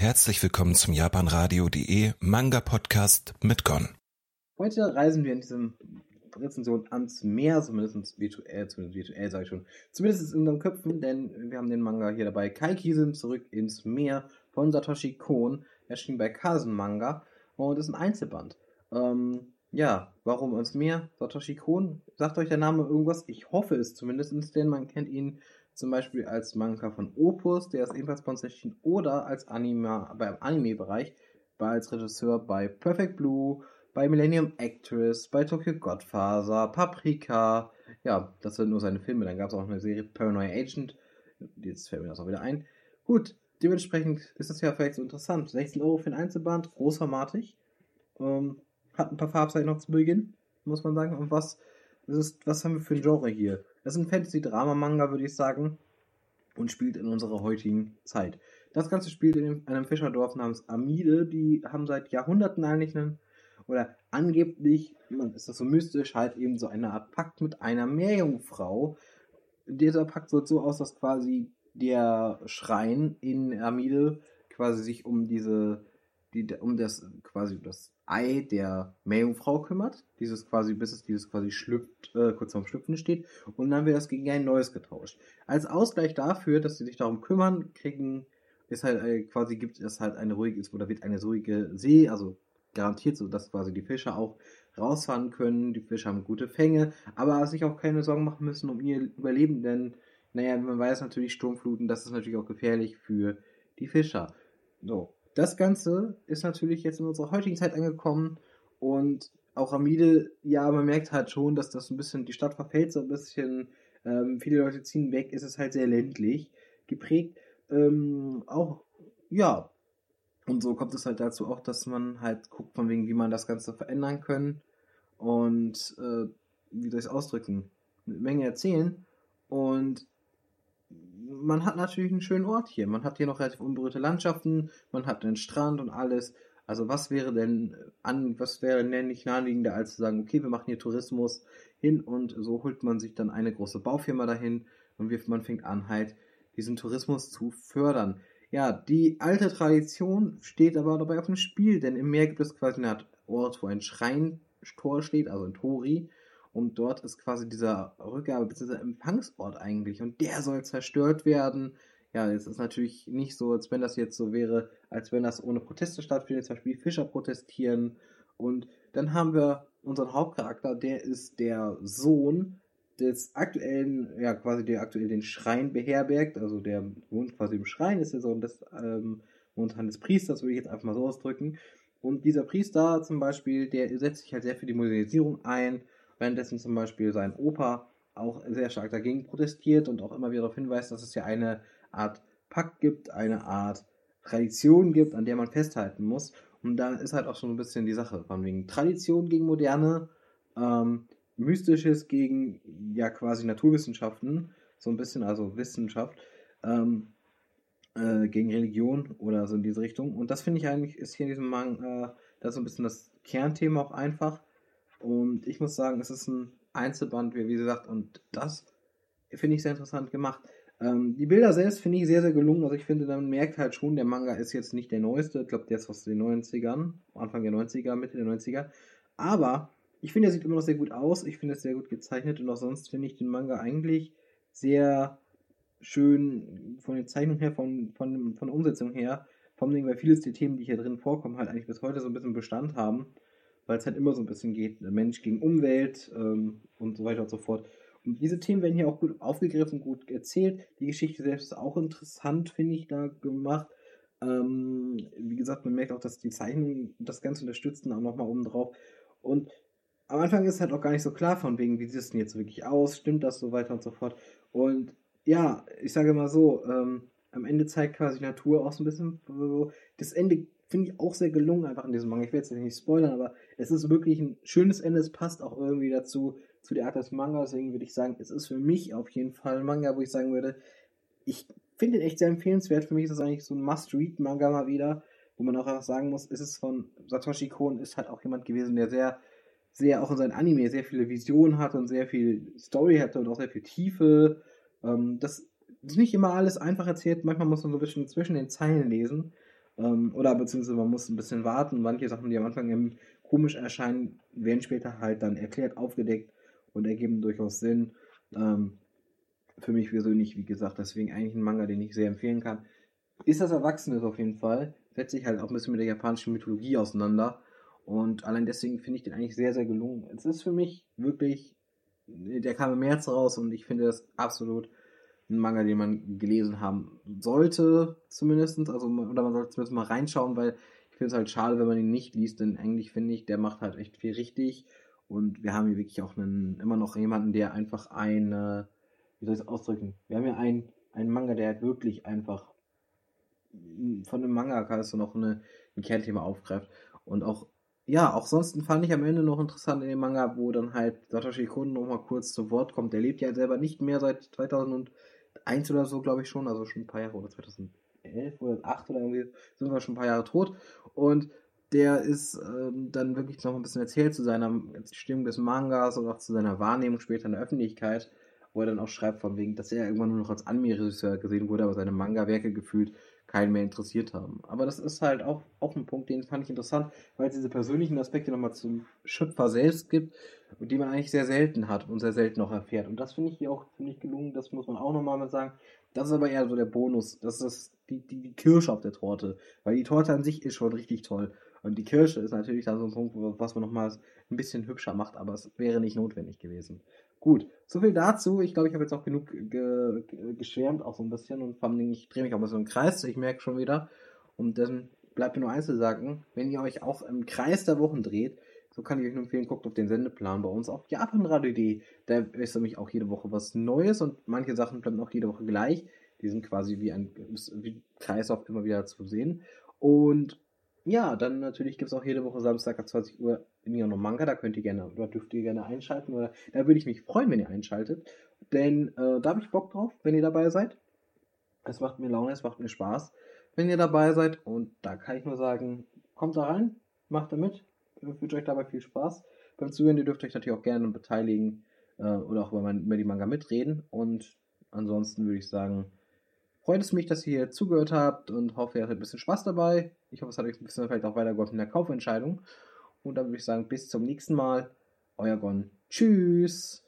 Herzlich willkommen zum japanradio.de Manga Podcast mit Gon. Heute reisen wir in diesem Rezension ans Meer, zumindest virtuell, zumindest virtuell sage ich schon, zumindest in unseren Köpfen, denn wir haben den Manga hier dabei. Kaikisen zurück ins Meer von Satoshi Kon, erschien bei Kasen Manga und ist ein Einzelband. Ähm, ja, warum ins Meer? Satoshi Kon, sagt euch der Name irgendwas? Ich hoffe es zumindest, denn man kennt ihn zum Beispiel als Manga von Opus, der ist ebenfalls von erschienen, oder als Anime, beim Anime-Bereich, als Regisseur bei Perfect Blue, bei Millennium Actress, bei Tokyo Godfather, Paprika, ja, das sind nur seine Filme, dann gab es auch eine Serie Paranoia Agent, jetzt fällt mir das auch wieder ein. Gut, dementsprechend ist das ja vielleicht so interessant. 16 Euro für ein Einzelband, großformatig, ähm, hat ein paar Farbseiten noch zu Beginn, muss man sagen. Und was, ist, was haben wir für ein Genre hier? Das ist ein Fantasy-Drama-Manga, würde ich sagen, und spielt in unserer heutigen Zeit. Das Ganze spielt in einem Fischerdorf namens Amide. Die haben seit Jahrhunderten eigentlich einen, oder angeblich, ist das so mystisch, halt eben so eine Art Pakt mit einer Meerjungfrau. Dieser Pakt sieht so aus, dass quasi der Schrein in Amide quasi sich um diese, die, um das quasi das Ei der Meerjungfrau kümmert, dieses quasi, bis es dieses quasi schlüpft, äh, kurz vorm Schlüpfen steht, und dann wird das gegen ein neues getauscht. Als Ausgleich dafür, dass sie sich darum kümmern, kriegen, ist halt äh, quasi gibt es halt eine ruhige, oder wird eine ruhige See, also garantiert so, dass quasi die Fischer auch rausfahren können, die Fischer haben gute Fänge, aber sich auch keine Sorgen machen müssen um ihr Überleben, denn, naja, man weiß natürlich, Sturmfluten, das ist natürlich auch gefährlich für die Fischer. So, das Ganze ist natürlich jetzt in unserer heutigen Zeit angekommen und auch Amide, ja, man merkt halt schon, dass das ein bisschen, die Stadt verfällt so ein bisschen, ähm, viele Leute ziehen weg, ist es halt sehr ländlich geprägt. Ähm, auch, ja, und so kommt es halt dazu auch, dass man halt guckt, von wegen, wie man das Ganze verändern können und, äh, wie soll ich es ausdrücken, eine Menge erzählen und man hat natürlich einen schönen Ort hier. Man hat hier noch relativ unberührte Landschaften, man hat den Strand und alles. Also was wäre denn an, was wäre denn nicht naheliegender, als zu sagen, okay, wir machen hier Tourismus hin und so holt man sich dann eine große Baufirma dahin und man fängt an halt diesen Tourismus zu fördern. Ja, die alte Tradition steht aber dabei auf dem Spiel, denn im Meer gibt es quasi eine Art Ort, wo ein Schreintor steht, also ein Tori, und dort ist quasi dieser Rückgabe- bzw. Empfangsort eigentlich. Und der soll zerstört werden. Ja, es ist natürlich nicht so, als wenn das jetzt so wäre, als wenn das ohne Proteste stattfindet. Zum Beispiel Fischer protestieren. Und dann haben wir unseren Hauptcharakter, der ist der Sohn des aktuellen, ja, quasi der aktuell den Schrein beherbergt. Also der wohnt quasi im Schrein, ist der Sohn des ähm, des Priesters, würde ich jetzt einfach mal so ausdrücken. Und dieser Priester zum Beispiel, der setzt sich halt sehr für die Modernisierung ein währenddessen zum Beispiel sein Opa auch sehr stark dagegen protestiert und auch immer wieder darauf hinweist, dass es ja eine Art Pakt gibt, eine Art Tradition gibt, an der man festhalten muss. Und da ist halt auch schon ein bisschen die Sache von wegen Tradition gegen Moderne, ähm, Mystisches gegen ja quasi Naturwissenschaften, so ein bisschen, also Wissenschaft, ähm, äh, gegen Religion oder so in diese Richtung. Und das finde ich eigentlich ist hier in diesem Manga äh, das so ein bisschen das Kernthema auch einfach. Und ich muss sagen, es ist ein Einzelband, wie gesagt, und das finde ich sehr interessant gemacht. Ähm, die Bilder selbst finde ich sehr, sehr gelungen. Also ich finde, man merkt halt schon, der Manga ist jetzt nicht der neueste. Ich glaube, der ist aus den 90ern, Anfang der 90er, Mitte der 90er. Aber ich finde, er sieht immer noch sehr gut aus. Ich finde es sehr gut gezeichnet und auch sonst finde ich den Manga eigentlich sehr schön von der Zeichnung her, von, von, von der Umsetzung her. Vor allem, weil vieles der Themen, die hier drin vorkommen, halt eigentlich bis heute so ein bisschen Bestand haben weil es halt immer so ein bisschen geht, Mensch gegen Umwelt ähm, und so weiter und so fort. Und diese Themen werden hier auch gut aufgegriffen, gut erzählt. Die Geschichte selbst ist auch interessant, finde ich, da gemacht. Ähm, wie gesagt, man merkt auch, dass die Zeichnungen das Ganze unterstützen, auch nochmal oben drauf. Und am Anfang ist halt auch gar nicht so klar von wegen, wie sieht es denn jetzt wirklich aus, stimmt das so weiter und so fort. Und ja, ich sage mal so, ähm, am Ende zeigt quasi Natur auch so ein bisschen, das Ende finde ich auch sehr gelungen, einfach in diesem Manga. Ich will jetzt nicht spoilern, aber es ist wirklich ein schönes Ende. Es passt auch irgendwie dazu, zu der Art des Manga. Deswegen würde ich sagen, es ist für mich auf jeden Fall ein Manga, wo ich sagen würde, ich finde ihn echt sehr empfehlenswert. Für mich ist das eigentlich so ein Must-Read-Manga mal wieder, wo man auch einfach sagen muss, ist es von Satoshi Kon, ist halt auch jemand gewesen, der sehr, sehr auch in seinem Anime sehr viele Visionen hatte und sehr viel Story hatte und auch sehr viel Tiefe. Ähm, das ist nicht immer alles einfach erzählt. Manchmal muss man so ein bisschen zwischen den Zeilen lesen. Ähm, oder beziehungsweise man muss ein bisschen warten. Manche Sachen, die am Anfang komisch erscheinen, werden später halt dann erklärt, aufgedeckt und ergeben durchaus Sinn. Ähm, für mich persönlich, wie gesagt, deswegen eigentlich ein Manga, den ich sehr empfehlen kann. Ist das Erwachsenes auf jeden Fall. Setzt sich halt auch ein bisschen mit der japanischen Mythologie auseinander. Und allein deswegen finde ich den eigentlich sehr, sehr gelungen. Es ist für mich wirklich, der kam im März raus und ich finde das absolut ein Manga, den man gelesen haben sollte, zumindest. Also, oder man sollte zumindest mal reinschauen, weil ich finde es halt schade, wenn man ihn nicht liest, denn eigentlich finde ich, der macht halt echt viel richtig. Und wir haben hier wirklich auch einen, immer noch jemanden, der einfach eine, wie soll ich es ausdrücken? Wir haben ja einen, einen Manga, der halt wirklich einfach von einem Manga kannst du noch eine, ein Kernthema aufgreift. Und auch, ja, auch sonst fand ich am Ende noch interessant in dem Manga, wo dann halt Satoshi Kon noch mal kurz zu Wort kommt. Der lebt ja selber nicht mehr seit 2001 oder so, glaube ich schon, also schon ein paar Jahre, oder 2011 oder 2008 oder irgendwie, sind wir schon ein paar Jahre tot. Und der ist ähm, dann wirklich noch ein bisschen erzählt zu seiner Stimmung des Mangas und auch zu seiner Wahrnehmung später in der Öffentlichkeit, wo er dann auch schreibt von wegen, dass er irgendwann nur noch als Anime-Regisseur gesehen wurde, aber seine Manga-Werke gefühlt keinen mehr interessiert haben. Aber das ist halt auch, auch ein Punkt, den fand ich interessant, weil es diese persönlichen Aspekte nochmal zum Schöpfer selbst gibt, die man eigentlich sehr selten hat und sehr selten auch erfährt. Und das finde ich hier auch ziemlich gelungen, das muss man auch nochmal mal sagen. Das ist aber eher so der Bonus, das ist die, die, die Kirsche auf der Torte, weil die Torte an sich ist schon richtig toll. Und die Kirsche ist natürlich dann so ein Punkt, was man nochmal ein bisschen hübscher macht, aber es wäre nicht notwendig gewesen. Gut, so viel dazu. Ich glaube, ich habe jetzt auch genug ge geschwärmt, auch so ein bisschen. Und vor allem, ich drehe mich auch ein bisschen im Kreis. Ich merke schon wieder. Und dann bleibt mir nur eins zu sagen. Wenn ihr euch auch im Kreis der Wochen dreht, so kann ich euch nur empfehlen, guckt auf den Sendeplan bei uns auf japanradio.de. Da ist nämlich auch jede Woche was Neues und manche Sachen bleiben auch jede Woche gleich. Die sind quasi wie ein wie Kreislauf immer wieder zu sehen. Und ja, dann natürlich gibt es auch jede Woche Samstag ab 20 Uhr Neon Manga. Da könnt ihr gerne, oder dürft ihr gerne einschalten. Oder da würde ich mich freuen, wenn ihr einschaltet. Denn äh, da habe ich Bock drauf, wenn ihr dabei seid. Es macht mir Laune, es macht mir Spaß, wenn ihr dabei seid. Und da kann ich nur sagen, kommt da rein, macht da mit. Wünsche euch dabei viel Spaß. Beim Zuhören, ihr dürft euch natürlich auch gerne beteiligen äh, oder auch über, mein, über die Manga mitreden. Und ansonsten würde ich sagen, freut es mich, dass ihr hier zugehört habt und hoffe, ihr hattet ein bisschen Spaß dabei. Ich hoffe, es hat euch ein bisschen vielleicht auch weitergeholfen in der Kaufentscheidung. Und dann würde ich sagen, bis zum nächsten Mal. Euer Gon. Tschüss.